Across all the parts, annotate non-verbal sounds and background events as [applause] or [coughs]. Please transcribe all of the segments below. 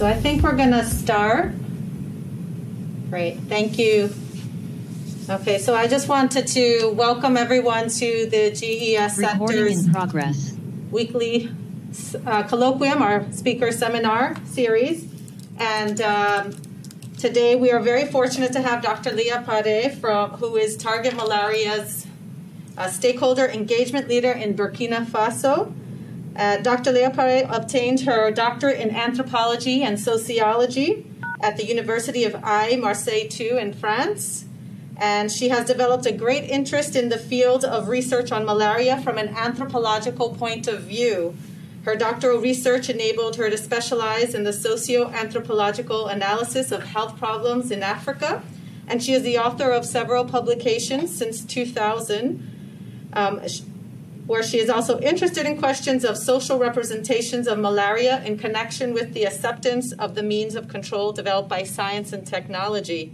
So I think we're going to start. Great, thank you. Okay, so I just wanted to welcome everyone to the GES Recording Center's in progress. weekly uh, colloquium, our speaker seminar series. And um, today we are very fortunate to have Dr. Leah Pare, from, who is Target Malaria's uh, stakeholder engagement leader in Burkina Faso. Uh, Dr. Leah Pare obtained her doctorate in anthropology and sociology at the University of Aix-Marseille II in France. And she has developed a great interest in the field of research on malaria from an anthropological point of view. Her doctoral research enabled her to specialize in the socio anthropological analysis of health problems in Africa. And she is the author of several publications since 2000, um, where she is also interested in questions of social representations of malaria in connection with the acceptance of the means of control developed by science and technology.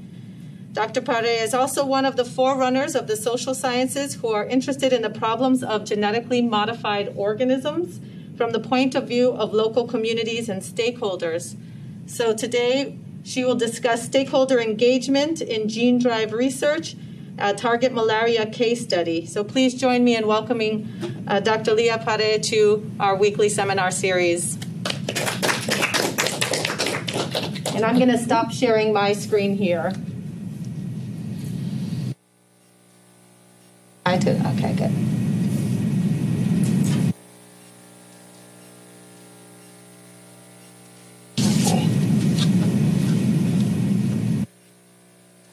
Dr. Pare is also one of the forerunners of the social sciences who are interested in the problems of genetically modified organisms from the point of view of local communities and stakeholders. So today, she will discuss stakeholder engagement in gene drive research, a target malaria case study. So please join me in welcoming uh, Dr. Leah Pare to our weekly seminar series. And I'm going to stop sharing my screen here. I did. Okay, good.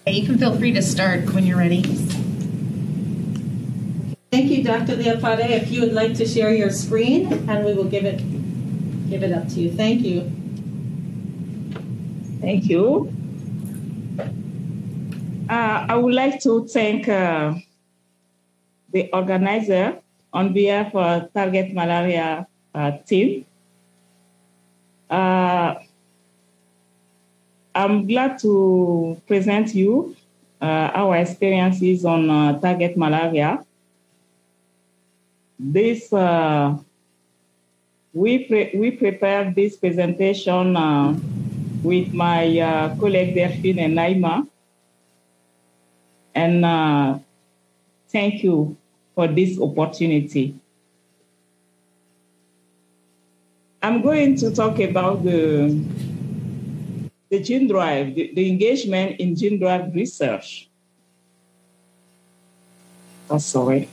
You can feel free to start when you're ready. Thank you, Dr. Leah Pare. If you would like to share your screen, and we will give it give it up to you. Thank you. Thank you. Uh, I would like to thank uh, the organizer on behalf of Target Malaria uh, team. Uh, I'm glad to present you uh, our experiences on uh, Target Malaria. This we pre- we prepared this presentation with my uh, colleague Delphine and Naima. And uh, thank you for this opportunity. I'm going to talk about the, the gene drive, the, the engagement in gene drive research. Oh, sorry.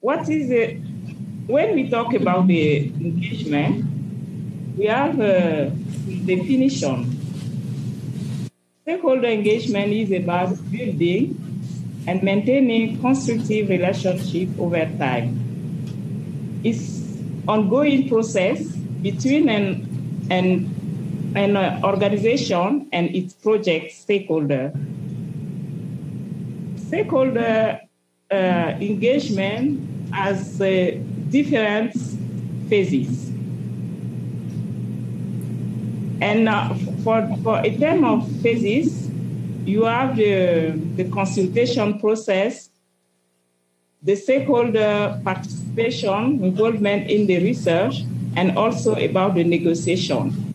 What is it? When we talk about the engagement, we have a definition. Stakeholder engagement is about building and maintaining constructive relationship over time. It's ongoing process between an, an, an organization and its project stakeholder. Stakeholder uh, engagement has uh, different phases. And uh, for, for a term of phases, you have the, the consultation process, the stakeholder participation, involvement in the research, and also about the negotiation.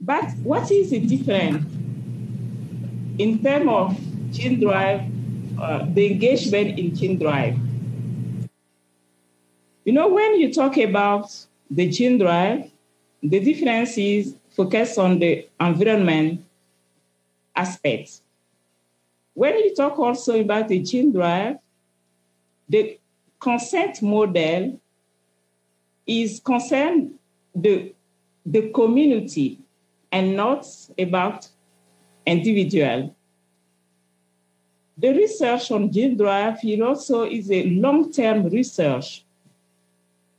But what is the difference in terms of gene drive, uh, the engagement in gene drive? You know, when you talk about the gene drive, the difference is focused on the environment aspect. When you talk also about the gene drive, the consent model is concerned the, the community and not about individual. The research on gene drive is also is a long-term research.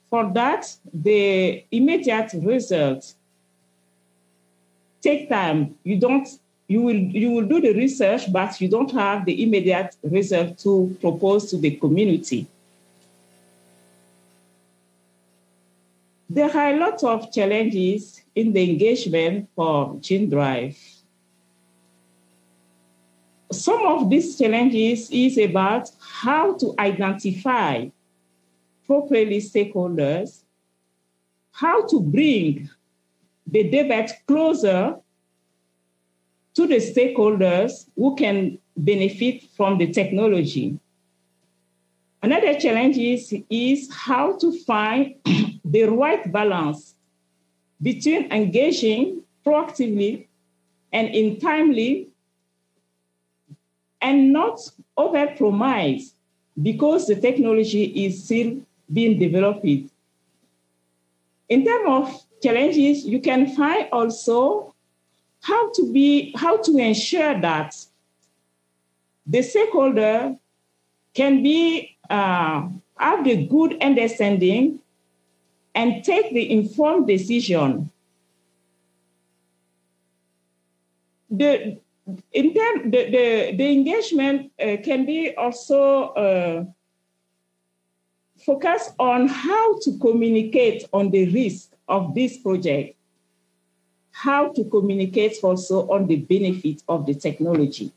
For that, the immediate results take time. You don't you will you will do the research, but you don't have the immediate result to propose to the community. There are a lot of challenges in the engagement for gene drive. some of these challenges is about how to identify properly stakeholders, how to bring the debate closer to the stakeholders who can benefit from the technology. Another challenge is, is how to find [clears throat] the right balance between engaging proactively and in timely and not overpromise because the technology is still being developed. In terms of challenges, you can find also how to be how to ensure that the stakeholder can be uh, have the good understanding and take the informed decision. The in term, the, the, the engagement uh, can be also uh, focused on how to communicate on the risk of this project, how to communicate also on the benefit of the technology.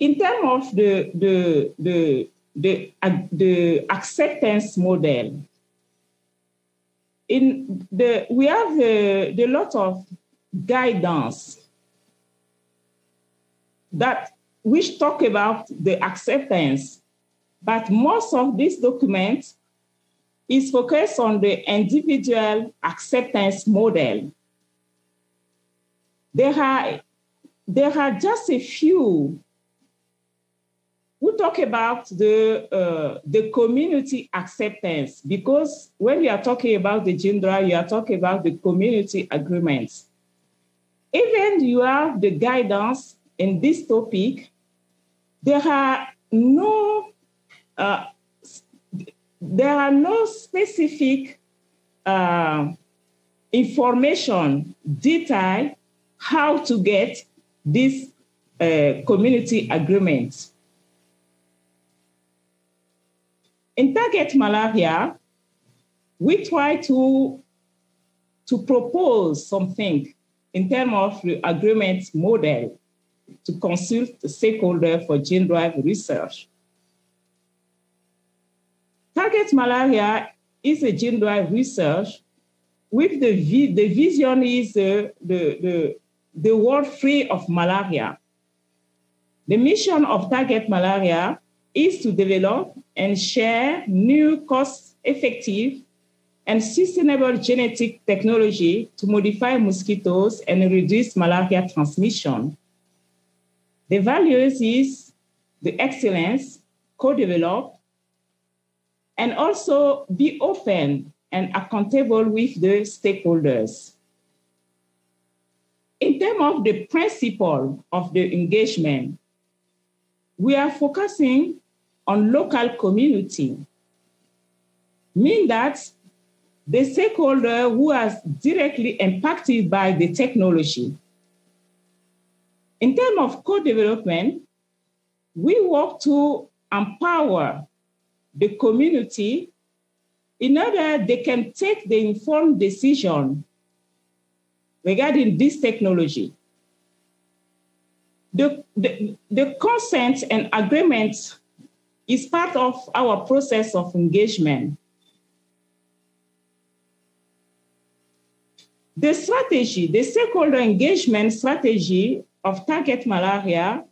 In terms of the, the, the, the, uh, the acceptance model, in the we have a, a lot of guidance that which talk about the acceptance, but most of these documents is focused on the individual acceptance model. There are, there are just a few we talk about the uh, the community acceptance because when you are talking about the gene drive, you are talking about the community agreements. Even you have the guidance in this topic, there are no uh, there are no specific uh, information detail how to get this uh, community agreement. In Target Malaria, we try to, to propose something in terms of the agreement model to consult the stakeholder for gene drive research. Target Malaria is a gene drive research with the, the vision is uh, the, the, the world free of malaria. The mission of Target Malaria is to develop and share new cost-effective and sustainable genetic technology to modify mosquitoes and reduce malaria transmission. The values is the excellence, co-develop, and also be open and accountable with the stakeholders. In terms of the principle of the engagement, we are focusing on local community mean that the stakeholder who is directly impacted by the technology. In terms of co-development, we work to empower the community in order they can take the informed decision regarding this technology. The, the, the consent and agreement is part of our process of engagement. The strategy, the stakeholder engagement strategy of target malaria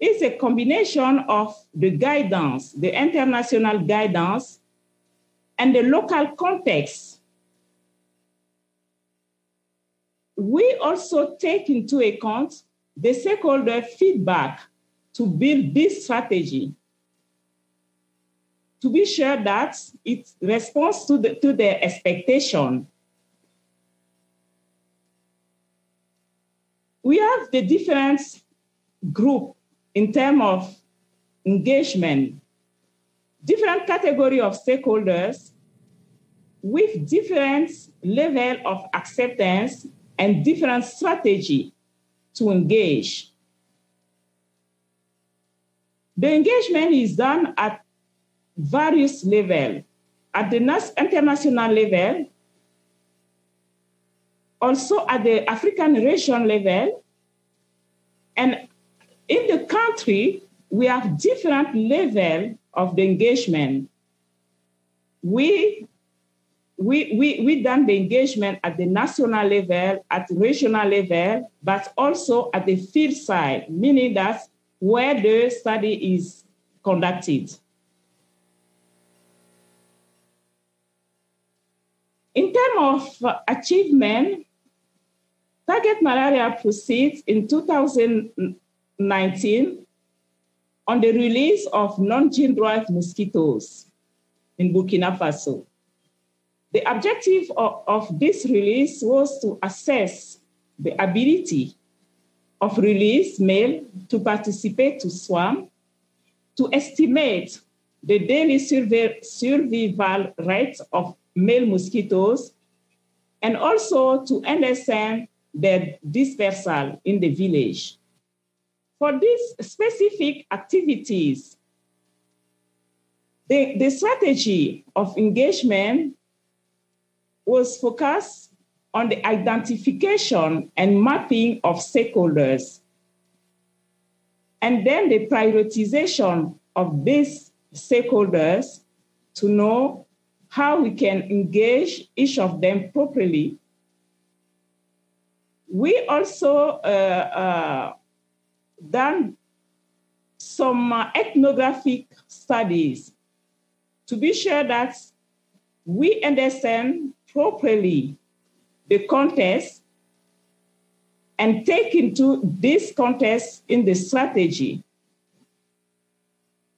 is a combination of the guidance, the international guidance, and the local context. We also take into account the stakeholder feedback to build this strategy to be sure that it responds to, the, to their expectation. We have the different group in terms of engagement, different category of stakeholders with different level of acceptance and different strategy to engage. The engagement is done at various levels. At the international level, also at the African region level. And in the country, we have different level of the engagement. We we, we, we done the engagement at the national level, at the regional level, but also at the field side, meaning that where the study is conducted. In terms of uh, achievement, Target Malaria proceeds in 2019 on the release of non-gene drive mosquitoes in Burkina Faso. The objective of, of this release was to assess the ability of released male to participate to swarm, to estimate the daily survival rate of male mosquitoes, and also to understand their dispersal in the village. For these specific activities, the, the strategy of engagement was focused on the identification and mapping of stakeholders, and then the prioritization of these stakeholders to know how we can engage each of them properly. We also uh, uh, done some uh, ethnographic studies to be sure that we understand properly the context and take into this context in the strategy.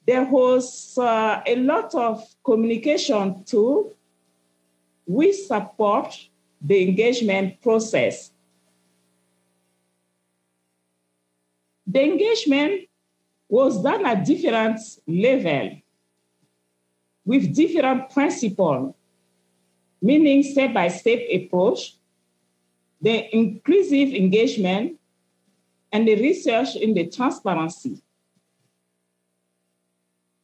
There was uh, a lot of communication too. We support the engagement process. The engagement was done at different level with different principles meaning step by step approach, the inclusive engagement, and the research in the transparency.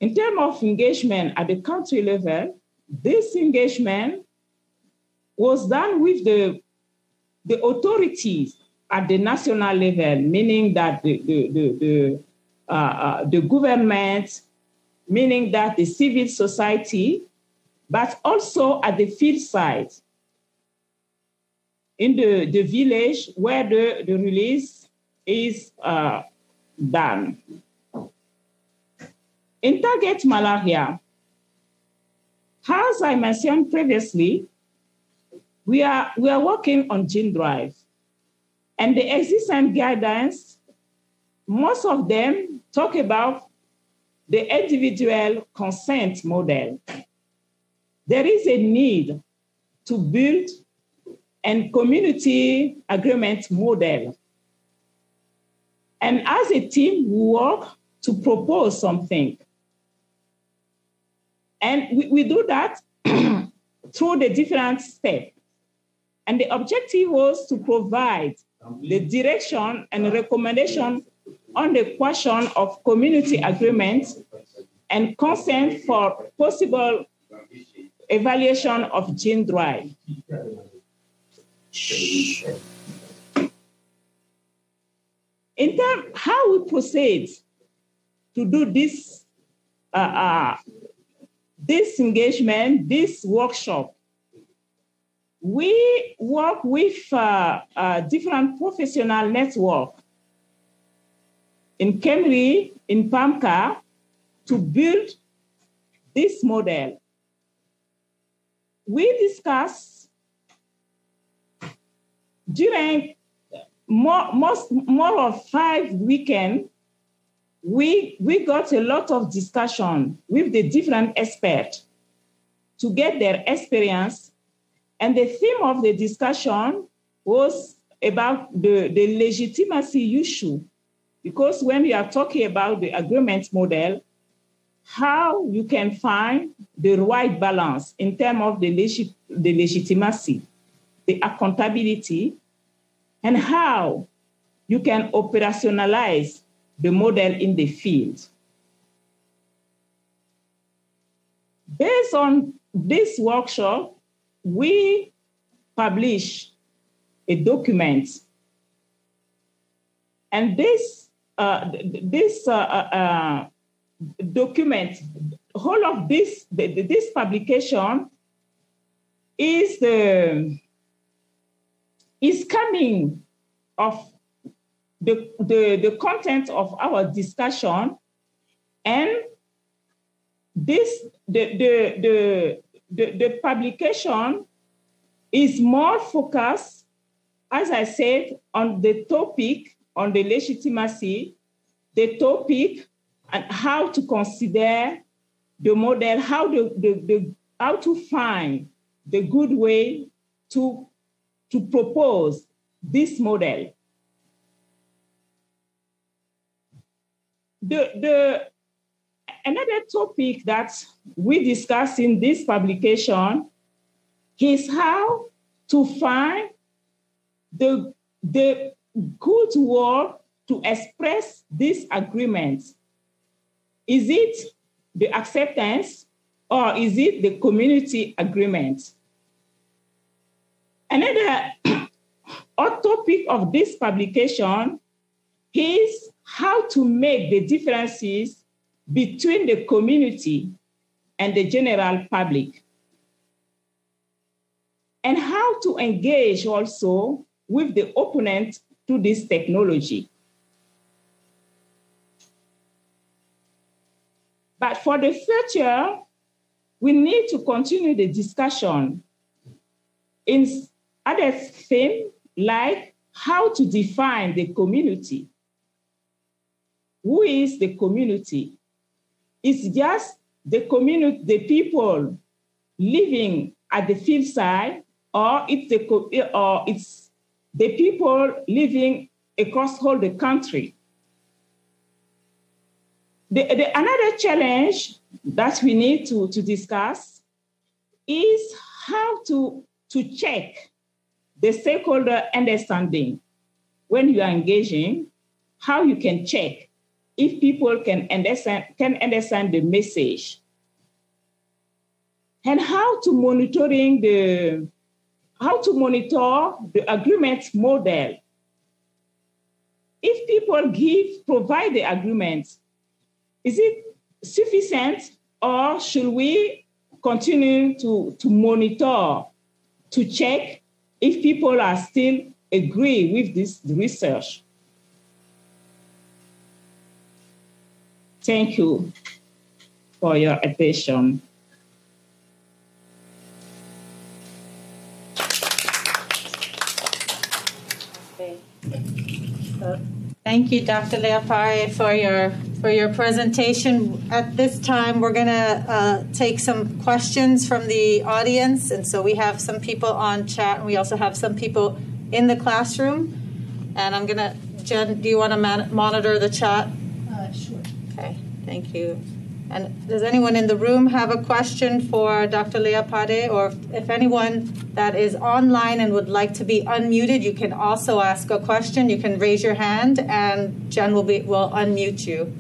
In terms of engagement at the country level, this engagement was done with the, the authorities at the national level, meaning that the, the, the, the, uh, uh, the government, meaning that the civil society, but also at the field side, in the, the village where the, the release is uh, done. In target malaria, as I mentioned previously, we are, we are working on gene drive. And the existing guidance, most of them talk about the individual consent model there is a need to build a community agreement model. And as a team, we work to propose something. And we, we do that [clears throat] through the different steps. And the objective was to provide the direction and recommendation on the question of community agreement and consent for possible evaluation of gene drive. In terms how we proceed to do this, uh, uh, this engagement, this workshop, we work with uh, uh different professional network in KEMRI, in PAMCA, to build this model we discussed during more, most, more of five weekends, we, we got a lot of discussion with the different experts to get their experience. And the theme of the discussion was about the, the legitimacy issue. Because when we are talking about the agreement model, how you can find the right balance in terms of the, legit- the legitimacy, the accountability, and how you can operationalize the model in the field. Based on this workshop, we publish a document. And this, uh, this uh, uh, uh, document, whole of this, this publication is the is coming of the, the, the content of our discussion and this the the the the, the publication is more focused, as I said, on the topic, on the legitimacy, the topic, and how to consider the model, how the, the, the how to find the good way to, to propose this model. The, the, another topic that we discuss in this publication is how to find the, the good word to express this agreement. Is it the acceptance or is it the community agreement? Another [clears throat] hot topic of this publication is how to make the differences between the community and the general public. And how to engage also with the opponent to this technology. But for the future, we need to continue the discussion in other themes like how to define the community. Who is the community? It's just the community, the people living at the field side, or it's the or it's the people living across all the country. The, the, another challenge that we need to, to discuss is how to, to check the stakeholder understanding when you are engaging, how you can check if people can understand, can understand the message and how to monitoring the how to monitor the agreement model if people give provide the agreement is it sufficient or should we continue to, to monitor to check if people are still agree with this research. Thank you for your attention. Thank you, Dr. Leah Pare, for your for your presentation. At this time, we're going to uh, take some questions from the audience. And so we have some people on chat, and we also have some people in the classroom. And I'm going to, Jen, do you want to man- monitor the chat? Thank you. And does anyone in the room have a question for Dr. Leah Pare? Or if anyone that is online and would like to be unmuted, you can also ask a question. You can raise your hand, and Jen will be will unmute you.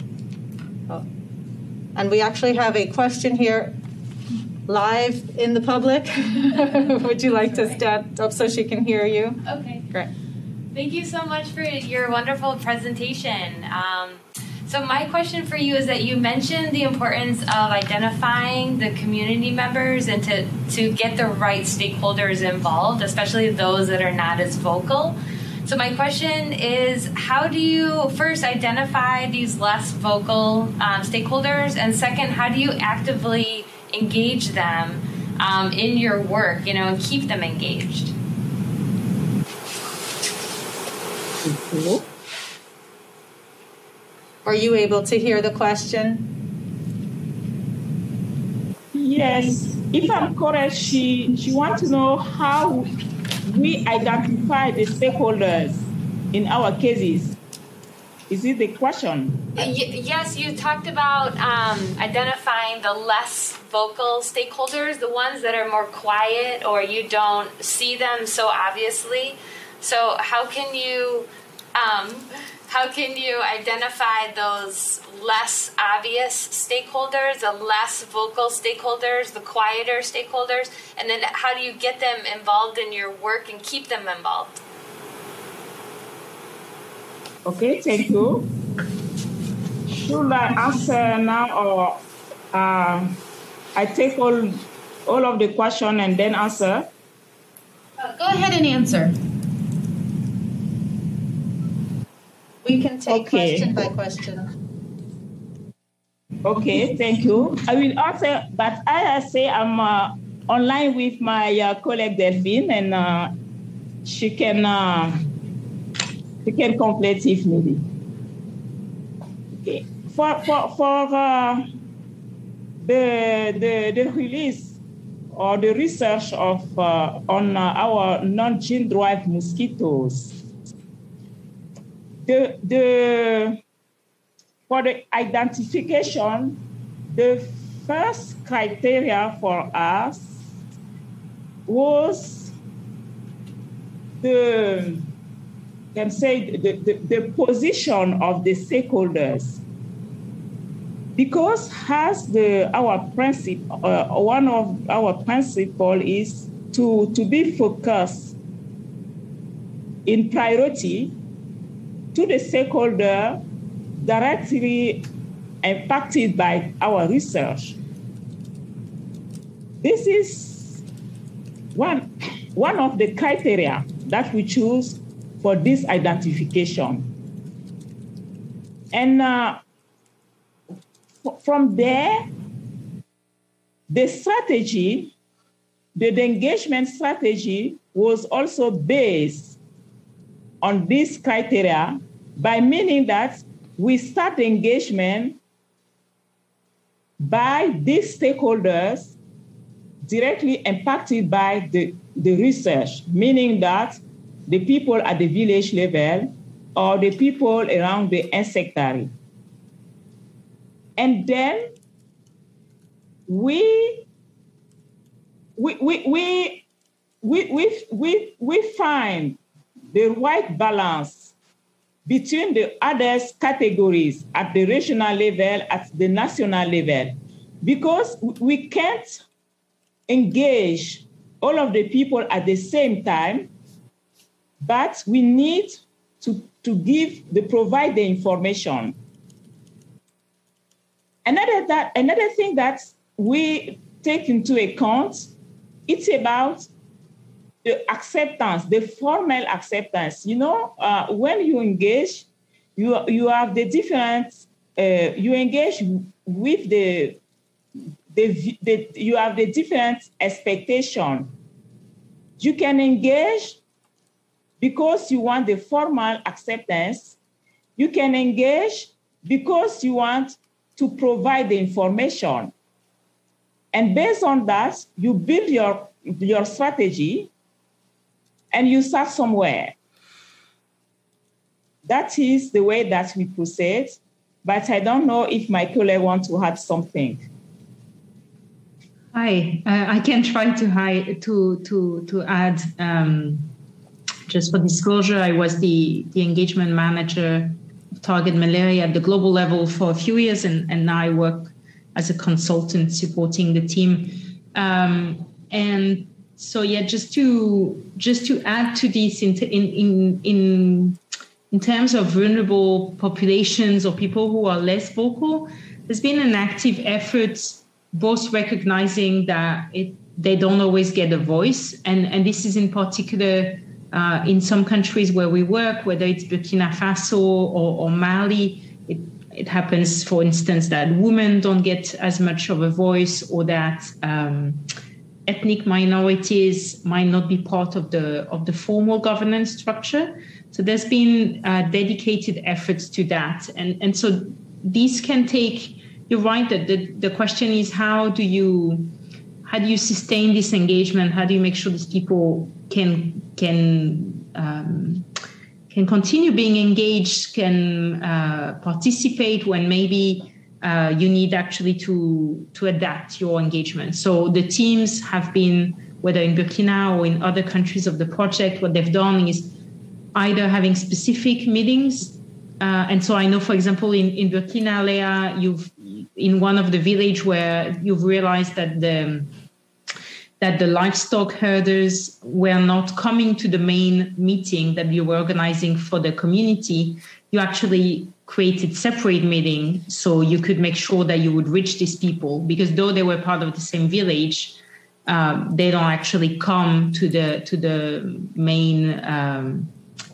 Oh. And we actually have a question here live in the public. [laughs] Would you like to stand up so she can hear you? Okay. Great. Thank you so much for your wonderful presentation. Um, so, my question for you is that you mentioned the importance of identifying the community members and to, to get the right stakeholders involved, especially those that are not as vocal. So, my question is how do you first identify these less vocal um, stakeholders? And second, how do you actively engage them um, in your work, you know, and keep them engaged? Are you able to hear the question? Yes. If I'm correct, she, she wants to know how we identify the stakeholders in our cases. Is it the question? Yes, you talked about um, identifying the less vocal stakeholders, the ones that are more quiet or you don't see them so obviously. So, how can you um, how can you identify those less obvious stakeholders, the less vocal stakeholders, the quieter stakeholders, and then how do you get them involved in your work and keep them involved? Okay, thank you. Should I answer now or uh, I take all all of the question and then answer? Uh, go ahead and answer. We can take Okay. question by question. Okay, thank you. I will answer, but as I say I'm uh, online with my uh, colleague Delphine, and uh, she can uh, she can complete if needed. Okay, for for for uh, the the the release or the research of uh, on uh, our non-gene drive mosquitoes. The the for the identification, the first criteria for us was the can say the, the, the position of the stakeholders. Because has the our principle uh, one of our principle is to to be focused in priority to the stakeholder directly impacted by our research. This is one, one of the criteria that we choose for this identification. And uh, from there, the strategy, the engagement strategy was also based on this criteria by meaning that we start the engagement by these stakeholders directly impacted by the, the research, meaning that the people at the village level or the people around the insectary. And then we we we we we we, we, we find the right balance between the other categories at the regional level, at the national level, because we can't engage all of the people at the same time, but we need to, to give the provide the information. Another that another thing that we take into account, it's about the acceptance, the formal acceptance. You know, uh, when you engage, you you have the different. Uh, you engage with the, the the you have the different expectation. You can engage because you want the formal acceptance. You can engage because you want to provide the information. And based on that, you build your, your strategy and you start somewhere. That is the way that we proceed, but I don't know if my colleague wants to add something. Hi, uh, I can try to hi, to to to add. Um, just for disclosure, I was the the engagement manager of Target Malaria at the global level for a few years, and, and now I work as a consultant supporting the team. Um, and so, yeah, just to just to add to this in in in in terms of vulnerable populations or people who are less vocal, there's been an active effort both recognizing that it, they don't always get a voice, and, and this is in particular uh, in some countries where we work, whether it's Burkina Faso or, or Mali. It, it happens, for instance, that women don't get as much of a voice, or that um, ethnic minorities might not be part of the of the formal governance structure. So there's been uh, dedicated efforts to that, and and so these can take you're right that the, the question is how do you how do you sustain this engagement how do you make sure these people can can um, can continue being engaged can uh, participate when maybe uh, you need actually to to adapt your engagement so the teams have been whether in burkina or in other countries of the project what they've done is either having specific meetings uh, and so I know, for example, in, in Burkina Lea, you've in one of the village where you've realized that the that the livestock herders were not coming to the main meeting that you were organizing for the community. you actually created separate meeting so you could make sure that you would reach these people because though they were part of the same village um, they don't actually come to the to the main um,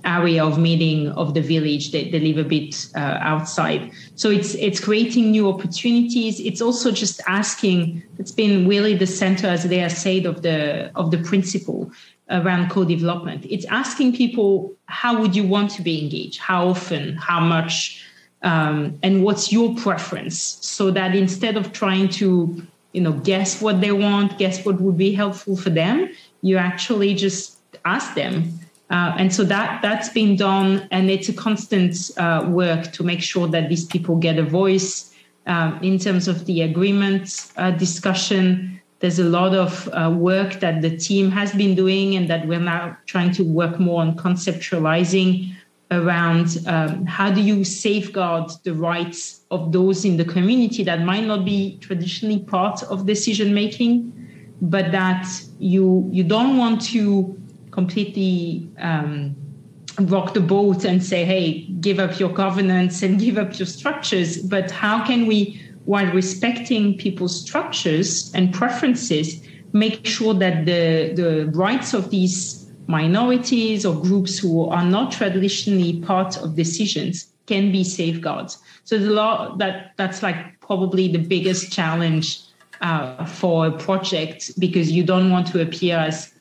area of meeting of the village. They, they live a bit uh, outside. So it's it's creating new opportunities. It's also just asking. It's been really the center, as they are said, of the of the principle around co-development. It's asking people how would you want to be engaged, how often, how much, um, and what's your preference, so that instead of trying to you know guess what they want, guess what would be helpful for them, you actually just ask them uh, and so that that's been done, and it's a constant uh, work to make sure that these people get a voice um, in terms of the agreement uh, discussion. There's a lot of uh, work that the team has been doing, and that we're now trying to work more on conceptualizing around um, how do you safeguard the rights of those in the community that might not be traditionally part of decision making, but that you you don't want to completely um, rock the boat and say, hey, give up your governance and [laughs] give up your structures. But how can we, while respecting people's structures and preferences, make sure that the, the rights of these minorities or groups who are not traditionally part of decisions can be safeguards. So the law that that's like probably the biggest challenge uh, for a project because you don't want to appear as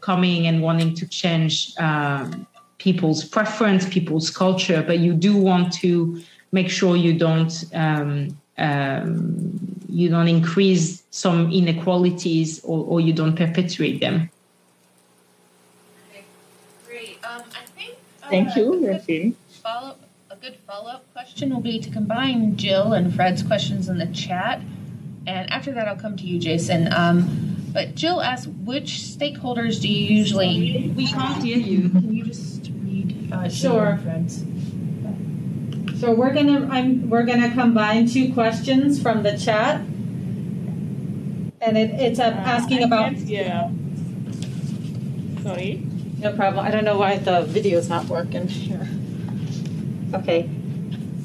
coming and wanting to change um, people's preference, people's culture, but you do want to make sure you don't um, um, you don't increase some inequalities or, or you don't perpetuate them. Okay, great. Um, I think. Uh, Thank you, Rafin. Follow a good follow up question will be to combine Jill and Fred's questions in the chat, and after that, I'll come to you, Jason. Um, but Jill asked, which stakeholders do you usually? We can't hear you. Can you just read? Uh, Sure. Fred's. So we're gonna I'm we're gonna combine two questions from the chat, and it, it's uh, asking I about. can't. Sorry. No problem. I don't know why the video's not working here. Okay.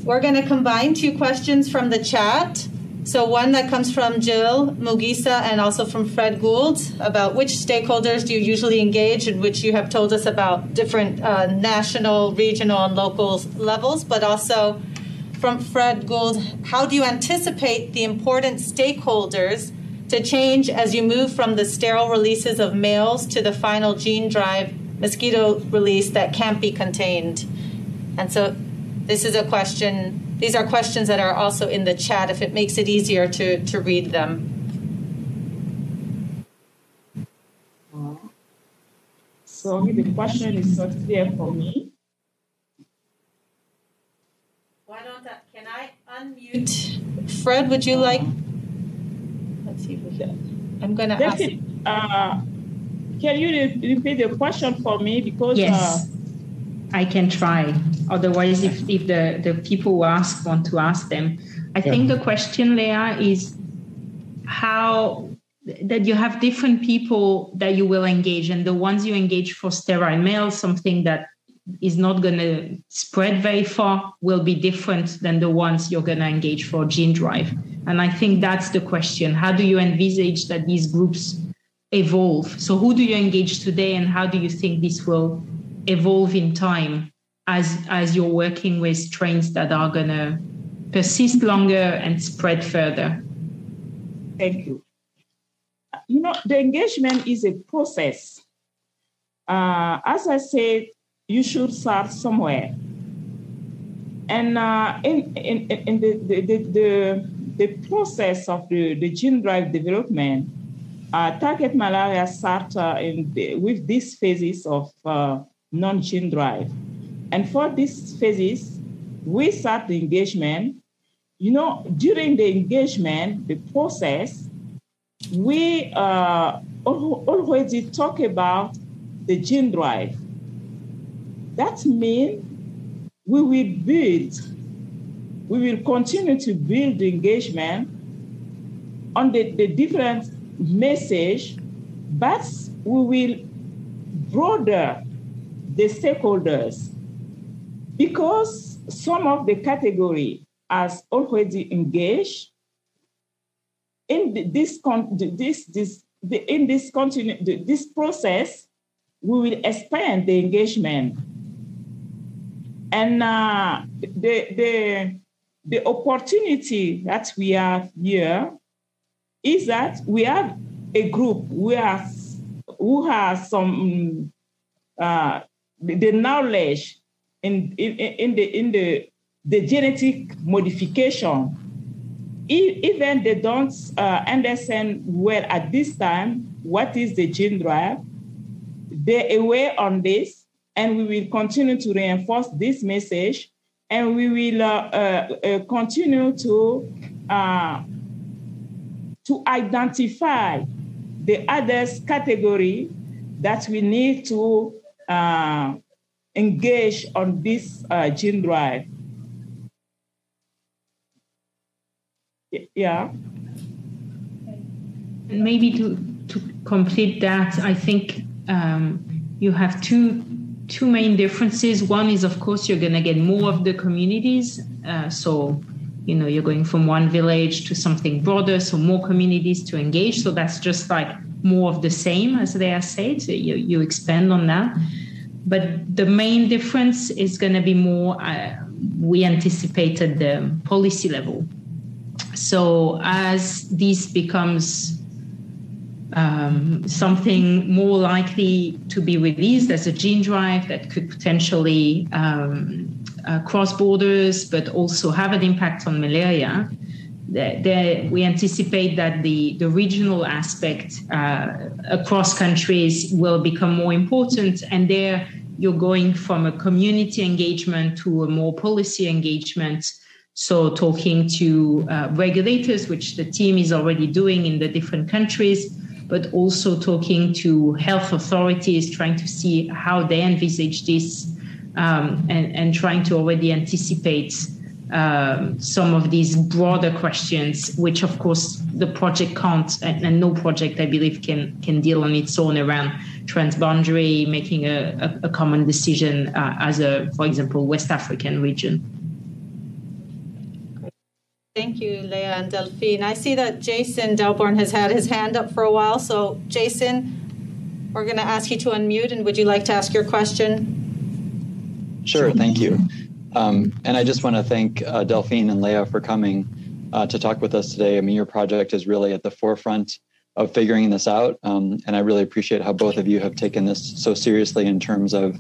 We're going to combine two questions from the chat. So, one that comes from Jill Mugisa and also from Fred Gould about which stakeholders do you usually engage, and which you have told us about different uh, national, regional, and local levels, but also from Fred Gould, how do you anticipate the important stakeholders to change as you move from the sterile releases of males to the final gene drive mosquito release that can't be contained? And so this is a question, these are questions that are also in the chat if it makes it easier to, to read them. Sorry, the question is not clear for me. Why don't I, can I unmute? Fred, would you like? Let's see if we can. I'm going to ask. David, uh, can you repeat the question for me? Because Yes, uh, I can try. Otherwise, if, if the, the people who ask want to ask them, I think the question, Leah, is how that you have different people that you will engage, and the ones you engage for sterile males, something that is not going to spread very far, will be different than the ones you're going to engage for gene drive. And I think that's the question: How do you envisage that these groups evolve? So, who do you engage today, and how do you think this will evolve in time as as you're working with strains that are going to persist longer and spread further? Thank you. You know, the engagement is a process. Uh, as I said, you should start somewhere. And uh, in, in, in the, the, the, the, the process of the, the gene drive development, uh, target malaria start uh, in with these phases of uh, non-gene drive. And for these phases, we start the engagement you know, during the engagement, the process, we uh, al- already talk about the gene drive. That means we will build, we will continue to build engagement on the, the different message, but we will broaden the stakeholders. Because some of the category has already engaged in this this this the, in this continue this process, we will expand the engagement, and uh, the the the opportunity that we have here is that we have a group who has who has some uh, the knowledge in, in, in the in the the genetic modification. Even they don't uh, understand well at this time what is the gene drive, they're aware on this, and we will continue to reinforce this message, and we will uh, uh, continue to uh, to identify the others category that we need to uh, engage on this gene drive. Yeah. Maybe to to complete that, I think um, you have two two main differences. One is, of course, you're going to get more of the communities. Uh, so, you know, you're going from one village to something broader, so more communities to engage. So that's just like more of the same, as they are said. So you, you expand on that. But the main difference is going to be more, uh, we anticipated the policy level. So as this becomes um, something more likely to be released as a gene drive that could potentially um, uh, cross borders, but also have an impact on malaria. We anticipate that the, the regional aspect uh, across countries will become more important, and there you're going from a community engagement to a more policy engagement so, talking to uh, regulators, which the team is already doing in the different countries, but also talking to health authorities, trying to see how they envisage this um, and, and trying to already anticipate um, some of these broader questions, which of course the project can't, and, and, no project I believe can can deal on its own around transboundary, making a, a, a common decision uh, as a, for example, West African region. Thank you, Leah and Delphine. I see that Jason Delborne has had his hand up for a while. So, Jason, we're going to ask you to unmute, and would you like to ask your question? Sure, thank you. Um, and I just want to thank uh, Delphine and Leah for coming uh, to talk with us today. I mean, your project is really at the forefront of figuring this out. Um, and I really appreciate how both of you have taken this so seriously in terms of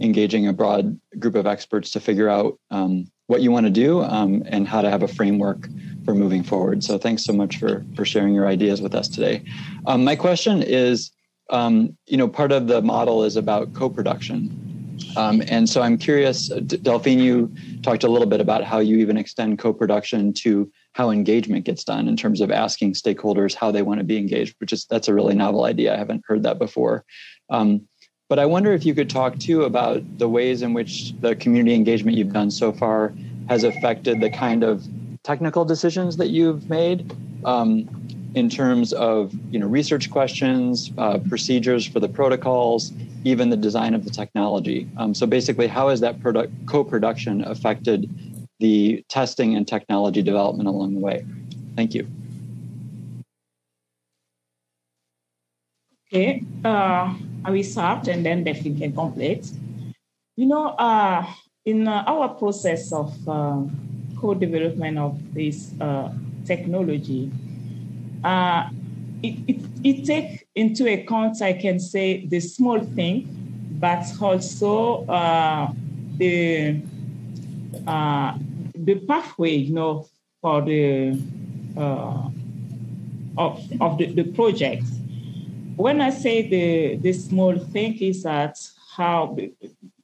engaging a broad group of experts to figure out um, what you want to do um, and how to have a framework for moving forward. So thanks so much for for sharing your ideas with us today. Um, my question is, um, you know, part of the model is about co-production. Um, and so I'm curious, Delphine, you talked a little bit about how you even extend co-production to how engagement gets done in terms of asking stakeholders how they want to be engaged, which is that's a really novel idea. I haven't heard that before. Um, but I wonder if you could talk too about the ways in which the community engagement you've done so far has affected the kind of technical decisions that you've made um, in terms of you know research questions, uh, procedures for the protocols, even the design of the technology. Um, so basically, how has that product co-production affected the testing and technology development along the way? Thank you. Okay. Uh, I will start and then Daphne can complete. You know, uh, in uh, our process of uh, co-development of this uh, technology, uh, it, it, it takes into account, I can say, the small thing, but also uh, the the pathway, you know, for the of, of the, the project when I say the the small thing is that how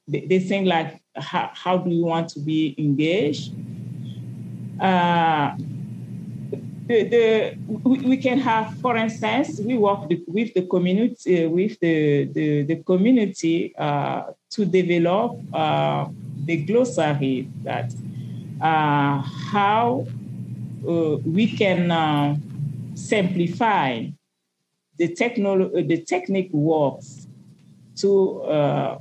they think like how, how do you want to be engaged? Uh, the, the we, we can have, for instance, we work with the community with the the, the community uh, to develop uh, the glossary that uh, how uh, we can uh, simplify the, technolo- uh, the technique works to uh,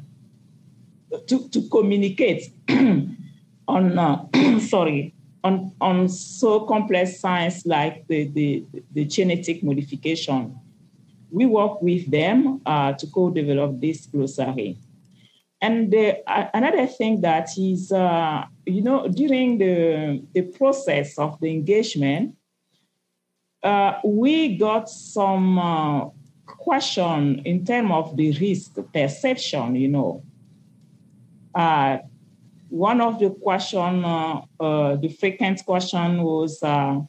to, to communicate [clears throat] on uh, [clears throat] sorry on on so complex science like the, the, the genetic modification. We work with them uh, to co-develop this glossary. And the, uh, another thing that is, uh, you know, during the, the process of the engagement, uh, we got some uh, question in terms of the risk perception, you know. One of the question, uh, uh, the frequent question was uh,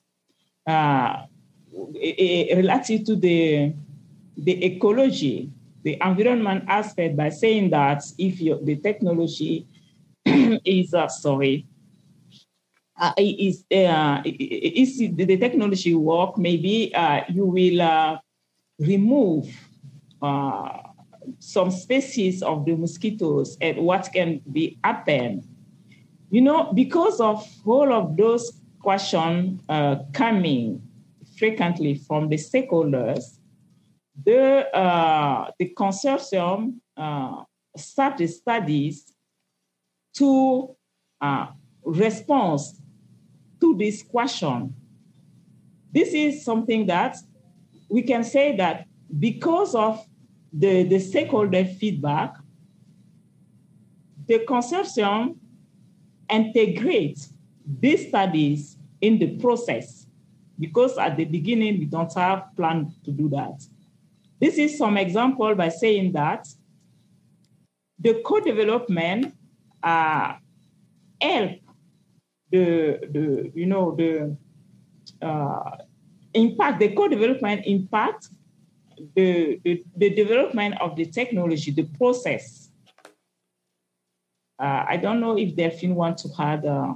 related to the, the ecology, the environment aspect by saying that if the technology [clears throat] is, uh, sorry, uh, is, uh, is the technology work, maybe uh, you will remove some species of the mosquitoes and what can be happen. You know, because of all of those questions uh, coming frequently from the stakeholders, the, uh, the consortium uh, started studies to uh, respond to this question. This is something that we can say that because of the, the stakeholder feedback, the consortium integrates these studies in the process because at the beginning we don't have plan to do that. This is some example by saying that the co-development uh, help the, the you know the uh, impact the co-development impact the, the, the development of the technology the process uh, i don't know if delphine wants to add uh,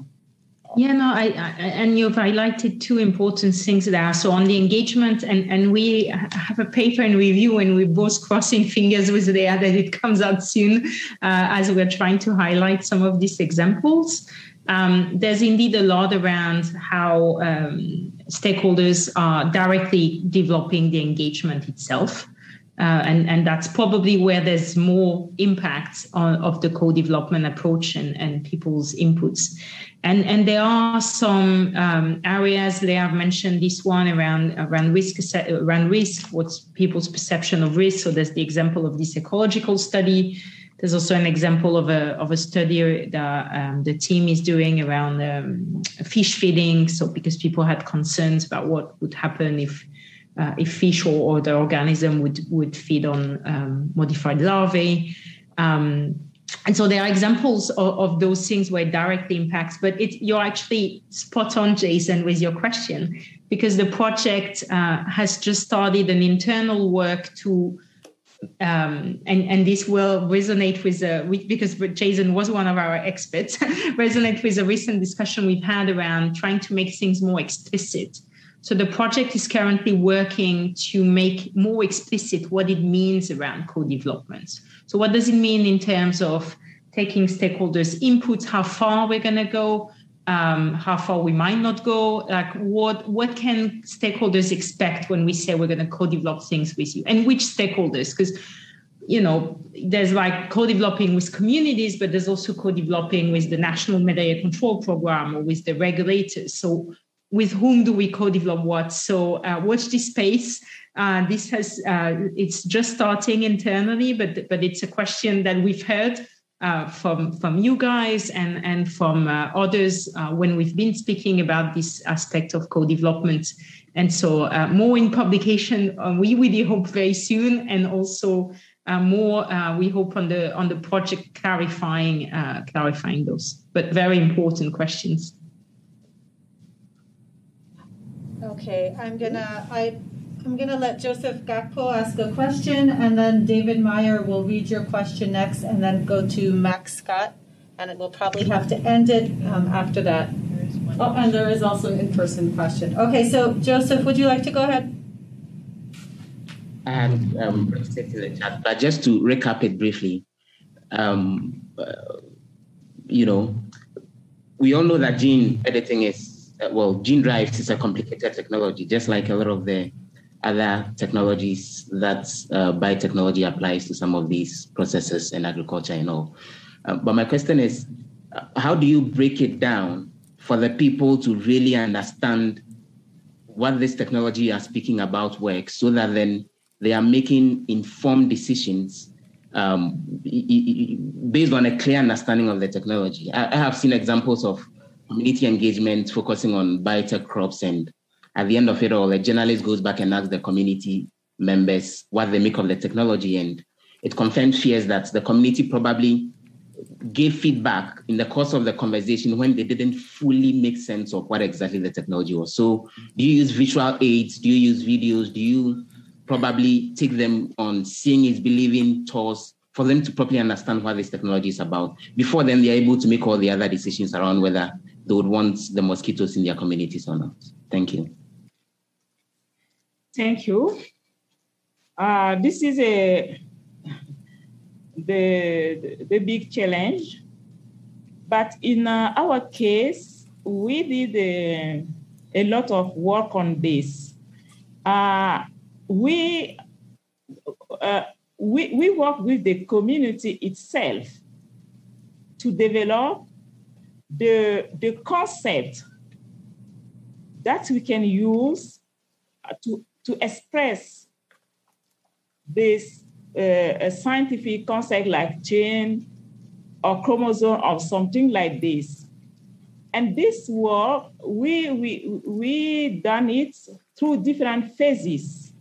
yeah, no, I, I, and you've highlighted two important things there. So on the engagement, and and we have a paper in review, and we're both crossing [laughs] fingers with the that it comes out soon, uh, as we're trying to highlight some of these examples. Um, there's indeed a lot around how um, stakeholders are directly developing the engagement itself. Uh, and, and that's probably where there's more impact on, of the co-development approach and, and people's inputs. And, and there are some um, areas, Leah mentioned this one around, around risk, around risk, what's people's perception of risk. So there's the example of this ecological study there's also an example of a of a study that um, the team is doing around um, fish feeding. So because people had concerns about what would happen if uh, if fish or, other organism would would feed on um, modified larvae. Um, and so there are examples of, of, those things where it directly impacts, but it, you're actually spot on, Jason, with your question, because the project uh, has just started an internal work to um, and and this will resonate with, uh, because Jason was one of our experts, [laughs] resonate with a recent discussion we've had around trying to make things more explicit. So the project is currently working to make more explicit what it means around co-development. So what does it mean in terms of taking stakeholders' inputs, how far we're going to go, um, how far we might not go? Like what what can stakeholders expect when we say we're going to co-develop things with you? And which stakeholders? Because you know there's like co-developing with communities but there's also co-developing with the national malaria control program or with the regulators. So with whom do we co-develop what so uh, watch this space uh, this has uh, it's just starting internally but but it's a question that we've heard uh, from from you guys and and from uh, others uh, when we've been speaking about this aspect of co-development. And so uh, more in publication, uh, we really hope very soon, and also uh, more we hope on the on the project clarifying clarifying those, but very important questions. Okay, I'm gonna I I'm to let Joseph Gakpo ask a question, and then David Meyer will read your question next, and then go to Max Scott, and it will probably have to end it um, after that. Oh, and there is also an in-person question. Okay, so Joseph, would you like to go ahead? And um, but just to recap it briefly, um, uh, you know, we all know that gene editing is well, gene drives is a complicated technology, just like a lot of the other technologies that uh, biotechnology applies to some of these processes in agriculture, you know. Uh, but my question is, uh, how do you break it down for the people to really understand what this technology you are speaking about works, so that then they are making informed decisions um, based on a clear understanding of the technology. I, I have seen examples of community engagement focusing on biotech crops and at the end of it all, a journalist goes back and asks the community members what they make of the technology. And it confirms fears that the community probably gave feedback in the course of the conversation when they didn't fully make sense of what exactly the technology was. So, do you use visual aids? Do you use videos? Do you probably take them on seeing is believing tours for them to properly understand what this technology is about? Before then, they're able to make all the other decisions around whether they would want the mosquitoes in their communities or not. Thank you. Thank you. Uh, this is a the the big challenge, but in uh, our case, we did a, a, lot of work on this. Uh, we uh, we we work with the community itself to develop the the concept that we can use to to express this uh, scientific concept like gene or chromosome or something like this. And this work, we, we, we done it through different phases.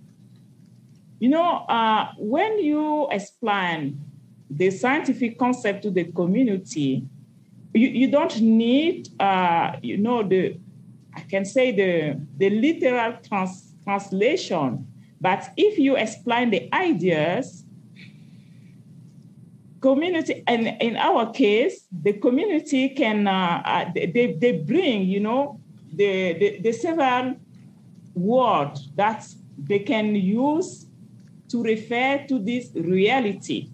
You know, uh, when you explain the scientific concept to the community, you, you don't need, uh, you know, the, I can say the, the literal trans, translation. But if you explain the ideas, community, and in our case, the community can, uh, uh they, they bring, you know, the, the, the several words that they can use to refer to this reality.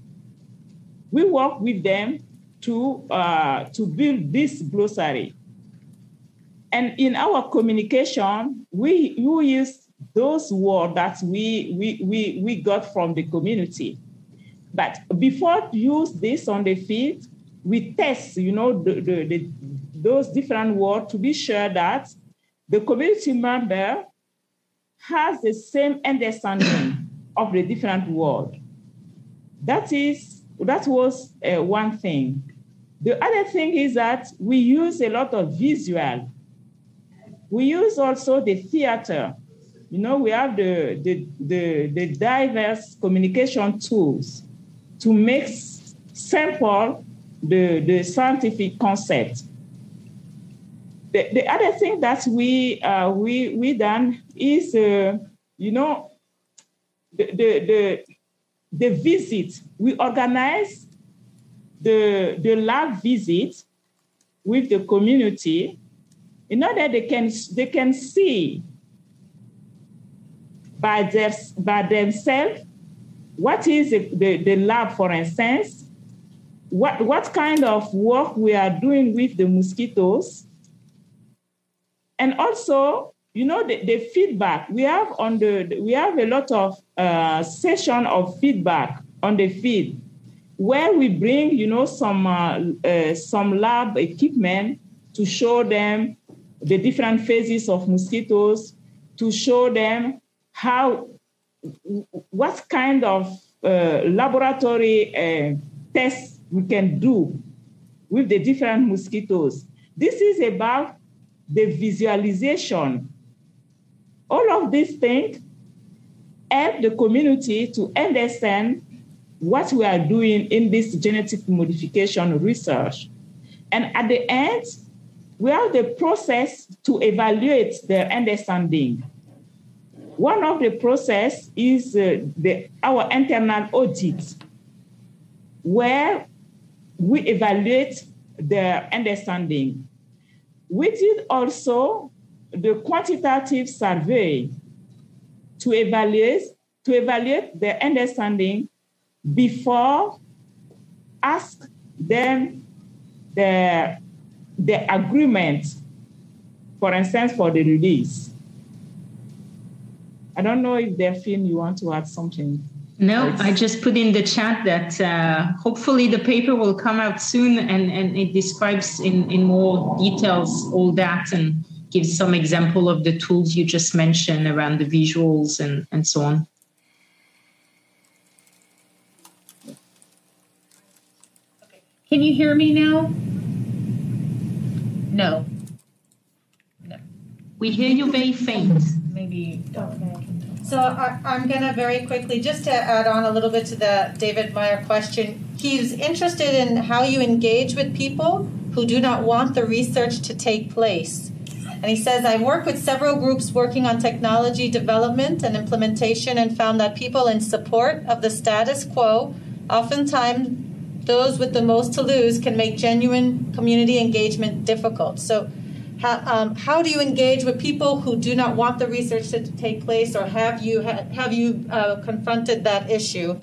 We work with them to, uh, to build this glossary. And in our communication, we, we use those words that we, we, we, we got from the community. But before use this on the field, we test, you know, the, the, the, those different words to be sure that the community member has the same understanding [coughs] of the different words. That is, that was uh, one thing. The other thing is that we use a lot of visual. We use also the theater you know, we have the, the, the, the diverse communication tools to make simple the, the scientific concept. The, the other thing that we, uh, we, we done is, uh, you know, the, the, the, the visit. We organize the, the lab visit with the community in order they can, they can see by, their, by themselves. What is the, the, the lab, for instance? What, what kind of work we are doing with the mosquitoes? And also, you know, the, the feedback we have on the, we have a lot of uh, session of feedback on the feed where we bring, you know, some, uh, uh, some lab equipment to show them the different phases of mosquitoes, to show them how, what kind of uh, laboratory uh, tests we can do with the different mosquitoes. This is about the visualization. All of these things help the community to understand what we are doing in this genetic modification research. And at the end, we have the process to evaluate their understanding. One of the process is uh, the, our internal audit, where we evaluate their understanding. We did also the quantitative survey to evaluate to evaluate their understanding before ask them the, the agreement, for instance, for the release. I don't know if Delphine, you want to add something. No, I just put in the chat that uh, hopefully the paper will come out soon and, and it describes in, in more details all that and gives some example of the tools you just mentioned around the visuals and, and so on. Can you hear me now? No. No. We hear you very faint. Maybe. Okay. So I, am going to very quickly, just to add on a little bit to the David Meyer question, he's interested in how you engage with people who do not want the research to take place. And he says, I work with several groups working on technology development and implementation and found that people in support of the status quo, oftentimes those with the most to lose, can make genuine community engagement difficult. So how, um, how do you engage with people who do not want the research to take place, or have you have you uh, confronted that issue?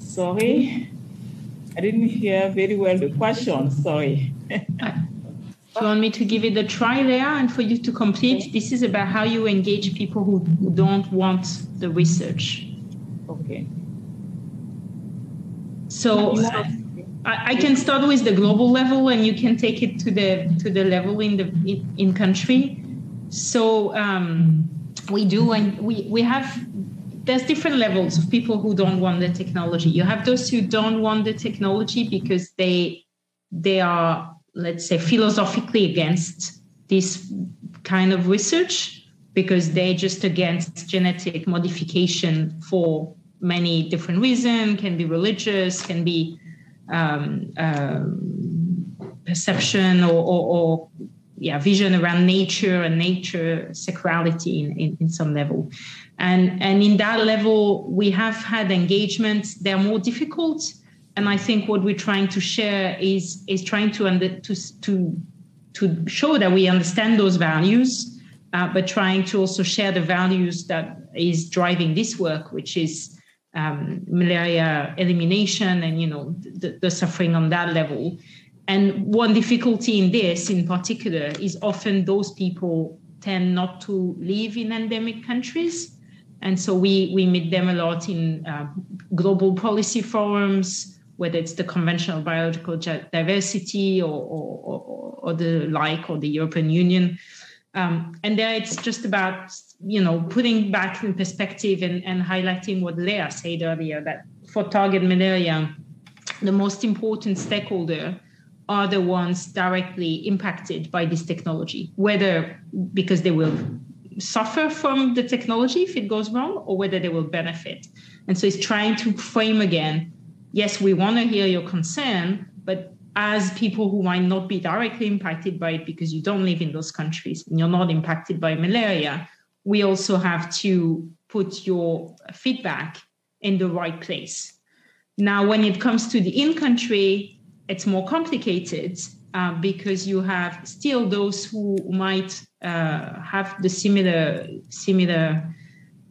Sorry, I didn't hear very well the question. Sorry. [laughs] do you want me to give it a try, there and for you to complete? This is about how you engage people who, who don't want the research. Okay. So. I, I can start with the global level, and you can take it to the to the level in the in, in country. So um, we do, and we we have there's different levels of people who don't want the technology. You have those who don't want the technology because they they are, let's say, philosophically against this kind of research because they're just against genetic modification for many different reasons. Can be religious, can be um, um, perception or, or, or, yeah vision around nature and nature sacrality in, in, in, some level and and in that level we have had engagements they're more difficult and i think what we're trying to share is is trying to under, to to to show that we understand those values uh, but trying to also share the values that is driving this work which is um, malaria elimination and you know the, the, suffering on that level. And one difficulty in this in particular is often those people tend not to live in endemic countries. And so we we meet them a lot in uh, global policy forums whether it's the convention of biological diversity or, or, or, or the like or the european union. Um, and there it's just about you know, putting back in perspective and, and highlighting what Leah said earlier that for target malaria, the most important stakeholder are the ones directly impacted by this technology, whether because they will suffer from the technology if it goes wrong or whether they will benefit. And so it's trying to frame again yes, we want to hear your concern, but as people who might not be directly impacted by it because you don't live in those countries and you're not impacted by malaria, we also have to put your feedback in the right place. Now, when it comes to the in country, it's more complicated uh, because you have still those who might uh, have the similar similar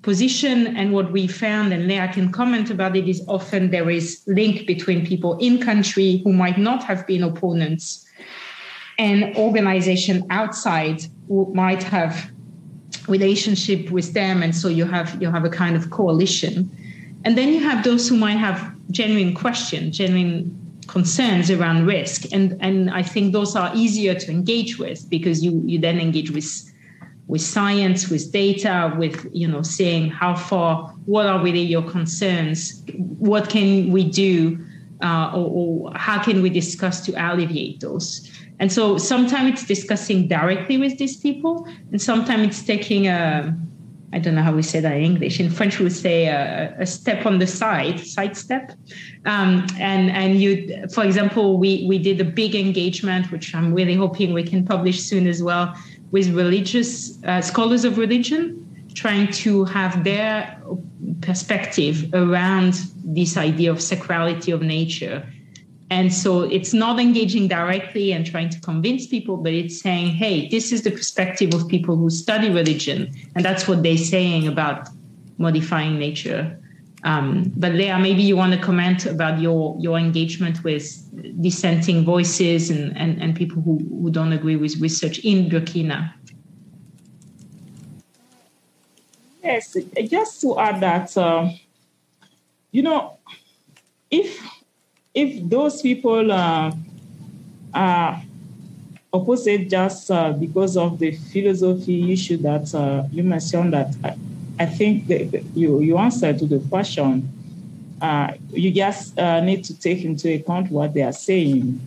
position. And what we found, and Leah can comment about it, is often there is link between people in country who might not have been opponents and organization outside who might have relationship with them and so you have you have a kind of coalition. And then you have those who might have genuine questions genuine concerns around risk. And and i think those are easier to engage with because you you then engage with with science with data with you know saying how far what are really your concerns? What can we do uh, or, or how can we discuss to alleviate those and so sometimes it's discussing directly with these people, and sometimes it's taking a, I don't know how we say that in English. In French, we say a, a step on the side, side step. Um, and and you, for example, we we did a big engagement, which I'm really hoping we can publish soon as well, with religious uh, scholars of religion, trying to have their perspective around this idea of sacrality of nature and so it's not engaging directly and trying to convince people, but it's saying, hey, this is the perspective of people who study religion. And that's what they're saying about modifying nature. Um, but Leah, maybe you want to comment about your, your engagement with dissenting voices and, and, and people who, who don't agree with research in Burkina. Yes, just to add that, uh, you know, if if those people are opposite just uh, because of the philosophy issue that uh, you mentioned, that I, I think that you you answered to the question. Uh, you just uh, need to take into account what they are saying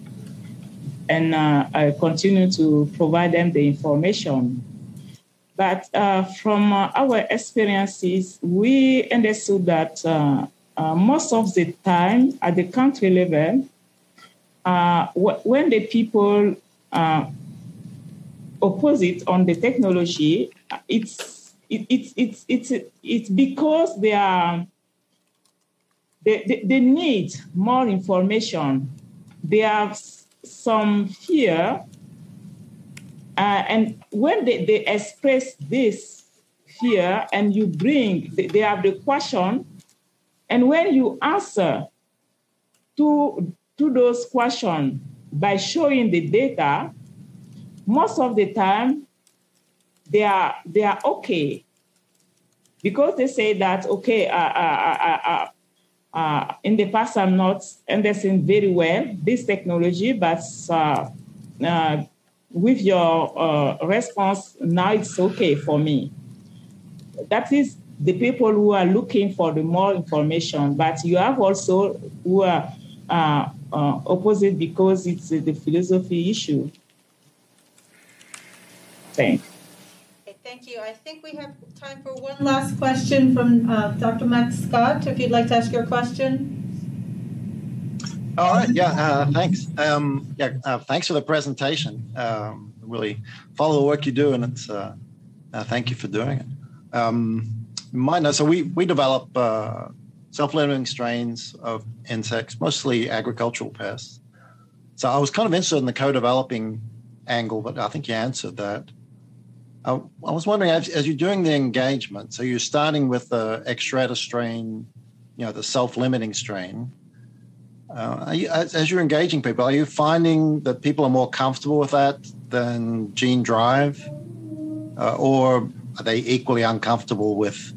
and uh, I continue to provide them the information. But from our experiences, we understood that uh, uh, most of the time at the country level, uh, when the people oppose it on the technology, it's it, it, it's it's it's because they are they, they, they need more information. They have some fear. Uh, and when they, they express this fear and you bring, they, they have the question, and when you answer to, to those questions by showing the data, most of the time they are they are okay because they say that okay uh, uh, uh, uh uh, in the past, I'm not understanding very well this technology, but uh, uh, with your uh, response, now it's okay for me. That is the people who are looking for the more information, but you have also who are uh, uh, opposite because it's the philosophy issue. Thanks. Thank you. I think we have time for one last question from uh, Dr. Max Scott, if you'd like to ask your question. All right. Yeah. Uh, thanks. Um, yeah. Uh, thanks for the presentation. Um, really follow the work you do, and it's uh, uh, thank you for doing it. Um, So we we develop uh, self-limiting strains of insects, mostly agricultural pests. So I was kind of interested in the co-developing angle, but I think you answered that. I, I was wondering, as, as, you're doing the engagement, so you're starting with the Xstrata strain, you know, the self-limiting strain. Uh, you, as, as, you're engaging people, are you finding that people are more comfortable with that than gene drive, uh, or are they equally uncomfortable with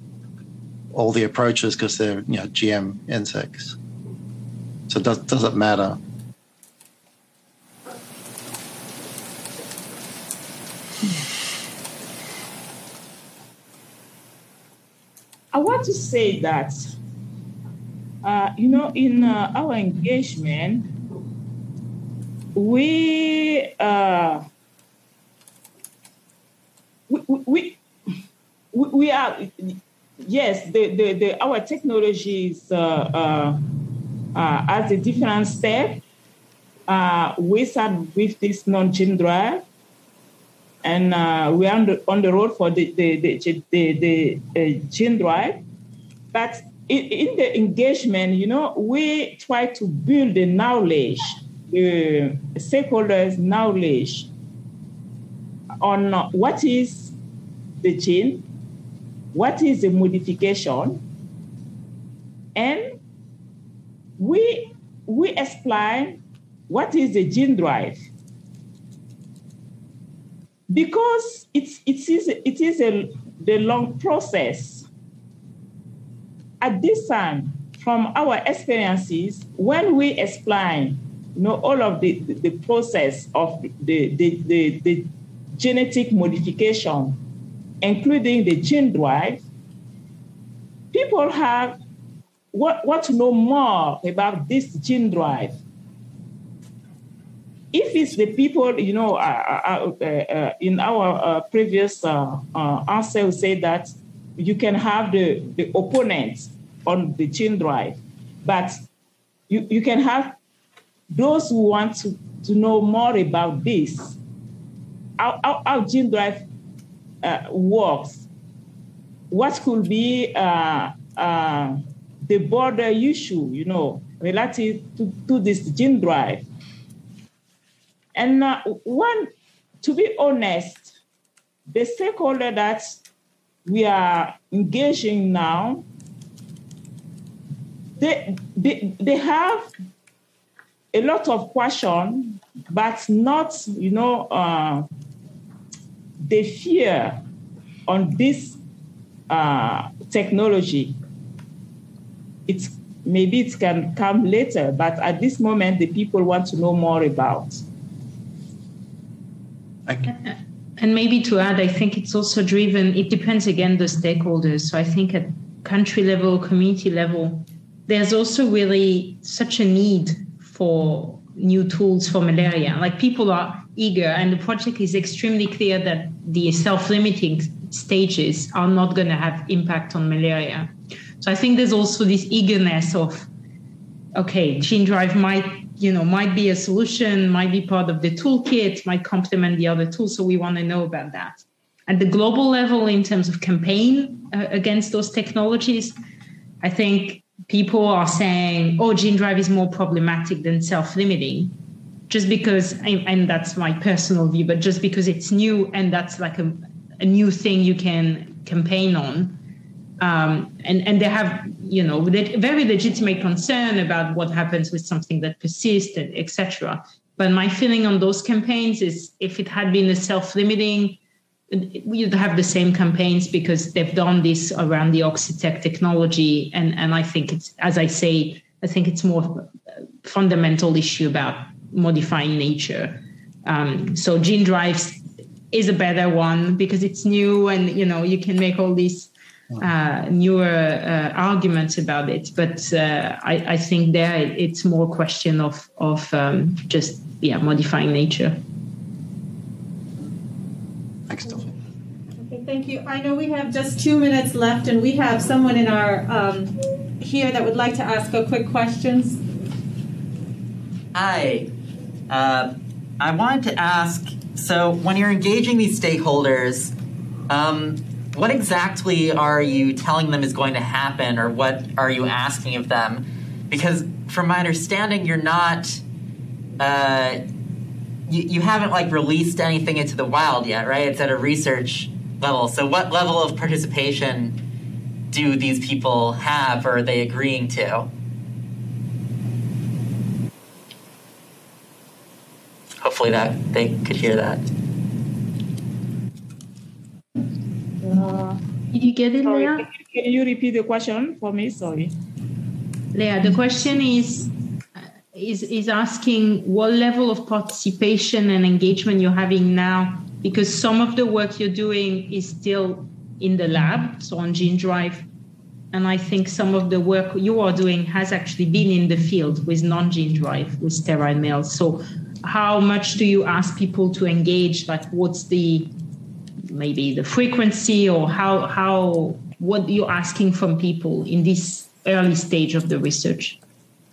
all the approaches because they're you know GM insects? So does does it matter? I want to say that, uh, you know, in uh, our engagement, we, uh, we, we, we, we, are, yes, the, the, the, our technology is uh, uh, uh, at a different step. we start with this non-gene drive and uh, we're on the, on the road for the the the, the, the uh, gene drive. But in, in, the engagement, you know, we try to build the knowledge, the stakeholders' knowledge on what is the gene, what is the modification, and we we explain what is the gene drive because it's, it is, it is a, the long process. At this time, from our experiences, when we explain you know, all of the, the, the process of the, the, the, the genetic modification, including the gene drive, people have want, want to know more about this gene drive. If it's the people, you know, uh, uh, uh, in our previous answer, we say that you can have the, the opponents on the gene drive, but you, you can have those who want to, to know more about this, how, how, how gene drive uh, works, what could be uh, uh, the border issue, you know, relative to, to this gene drive. And uh, one, to be honest, the stakeholder that we are engaging now, they, they, they have a lot of question, but not, you know, uh, the fear on this uh, technology. It's maybe it can come later, but at this moment, the people want to know more about. And maybe to add, I think it's also driven, it depends again the stakeholders. So I think at country level, community level, there's also really such a need for new tools for malaria. Like people are eager, and the project is extremely clear that the self limiting stages are not going to have impact on malaria. So I think there's also this eagerness of, okay, gene drive might, you know, might be a solution, might be part of the toolkit, might complement the other tools. So we want to know about that. At the global level, in terms of campaign uh, against those technologies, I think people are saying, oh, gene drive is more problematic than self limiting just because, and that's my personal view, but just because it's new and that's like a, a new thing you can campaign on. Um, and, and they have, you know, very legitimate concern about what happens with something that persists, and etc. But my feeling on those campaigns is if it had been a self-limiting, we'd have the same campaigns because they've done this around the Oxitec technology. And, and I think it's, as I say, I think it's more fundamental issue about modifying nature. Um, so gene drives is a better one because it's new and you know you can make all these uh, newer uh, arguments about it. But uh, I, I, think there it's more question of of um, just yeah modifying nature. Thanks, Delphine. Okay, thank you. I know we have just two minutes left, and we have someone in our um, here that would like to ask a quick questions. Hi, uh, I wanted to ask. So, when you're engaging these stakeholders, um, what exactly are you telling them is going to happen, or what are you asking of them? Because, from my understanding, you're not. Uh, you, you haven't like released anything into the wild yet, right? It's at a research level. So, what level of participation do these people have, or are they agreeing to? Hopefully, that they could hear that. Uh, Did you get it, sorry, Leah? Can you repeat the question for me? Sorry. Leah, the question is is is asking what level of participation and engagement you're having now because some of the work you're doing is still in the lab so on gene drive and i think some of the work you are doing has actually been in the field with non-gene drive with sterile males so how much do you ask people to engage like what's the maybe the frequency or how how what you're asking from people in this early stage of the research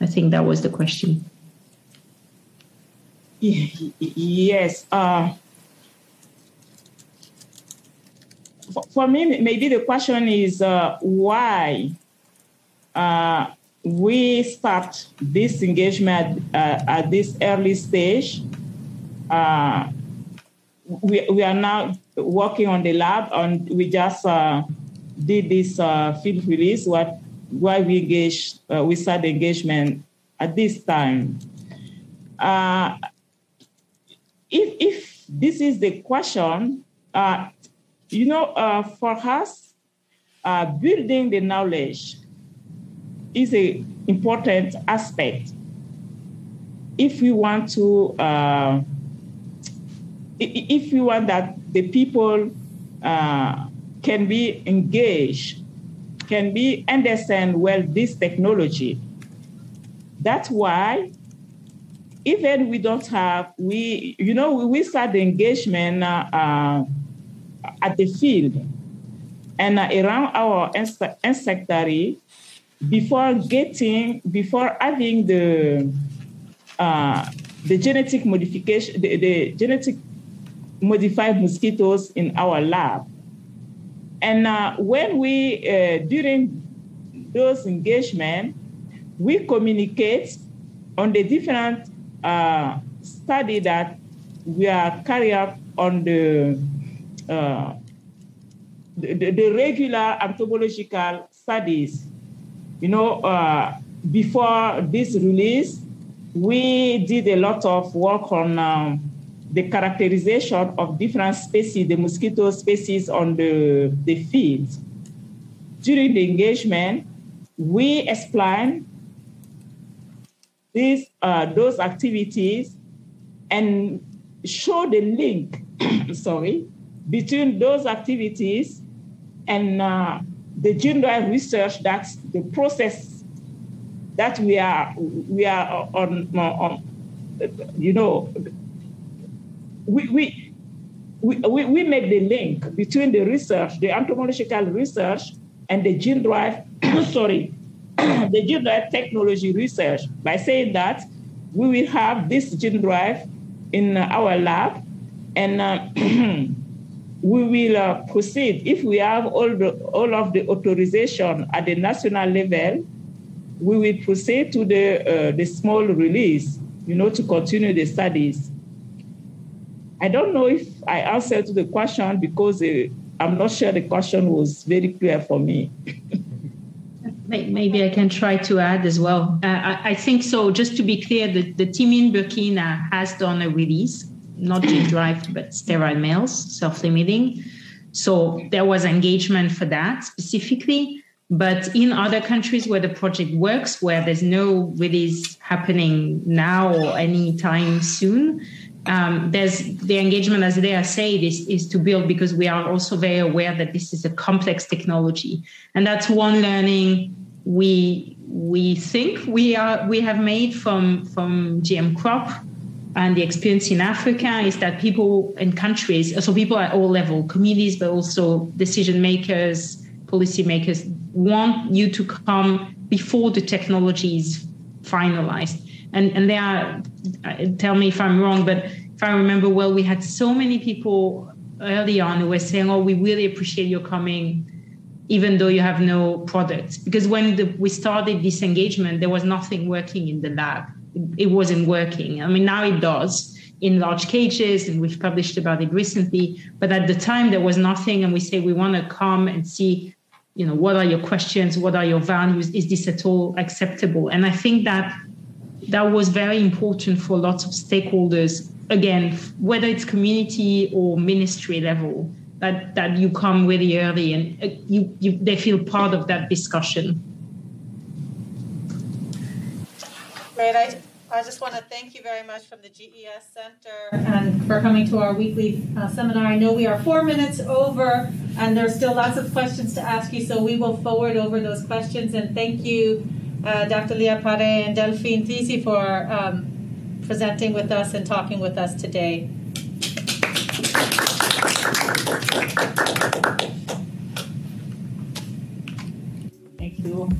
I think that was the question. Yes. Uh, for me, maybe the question is uh, why uh, we start this engagement uh, at this early stage. Uh, we, we are now working on the lab, and we just uh, did this field release. What why we engage, uh, we start engagement at this time. Uh, if, if this is the question, uh, you know, uh, for us, uh, building the knowledge is an important aspect. If we want to, uh, if we want that the people can be engaged can be understand well this technology. That's why even we don't have we you know we start the engagement uh, uh, at the field and uh, around our insectary before getting before having the uh, the genetic modification the, the genetic modified mosquitoes in our lab and uh, when we, uh, during those engagement, we communicate on the different uh, study that we are carrying out on the, uh, the, the, regular entomological studies. You know, uh, before this release, we did a lot of work on um, the characterization of different species, the mosquito species on the, the field. during the engagement, we explain these uh, those activities and show the link, [coughs] sorry, between those activities and uh, the gender research. That's the process that we are we are on, on you know, we, we, we, we make the link between the research, the entomological research, and the gene drive, [coughs] sorry, [coughs] the gene drive technology research by saying that we will have this gene drive in our lab and uh, [coughs] we will uh, proceed if we have all the all of the authorization at the national level we will proceed to the uh, the small release you know, to continue the studies. I don't know if I answered to the question because uh, I'm not sure the question was very clear for me. [laughs] Maybe I can try to add as well. Uh, I, I, think so. Just to be clear, the, the team in Burkina has done a release, not gene drive, but sterile males, self limiting. So there was engagement for that specifically. But in other countries where the project works, where there's no release happening now or anytime soon, um, there's the engagement, as they are saying, is, is to build because we are also very aware that this is a complex technology, and that's one learning we we think we are we have made from from GM crop and the experience in Africa is that people in countries, so people at all level, communities, but also decision makers, policymakers want you to come before the technology is finalized. And, and they are, uh, tell me if I'm wrong, but if I remember well, we had so many people early on who were saying, oh, we really appreciate your coming, even though you have no products. Because when the, we started this engagement, there was nothing working in the lab. It, wasn't working. I mean, now it does in large cages, and we've published about it recently. But at the time, there was nothing, and we say we want to come and see you know what are your questions what are your values is this at all acceptable and i think that that was very important for lots of stakeholders again whether it's community or ministry level that that you come really early and uh, you, you they feel part of that discussion great I, I just want to thank you very much from the GES Center and for coming to our weekly uh, seminar. I know we are four minutes over and there's still lots of questions to ask you, so we will forward over those questions. And thank you, uh, Dr. Leah Pare and Delphine Thizy, for um, presenting with us and talking with us today. Thank you.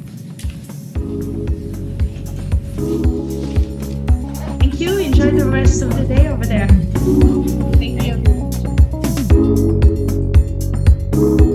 Thank you. Enjoy the rest of the day over there. Thank you.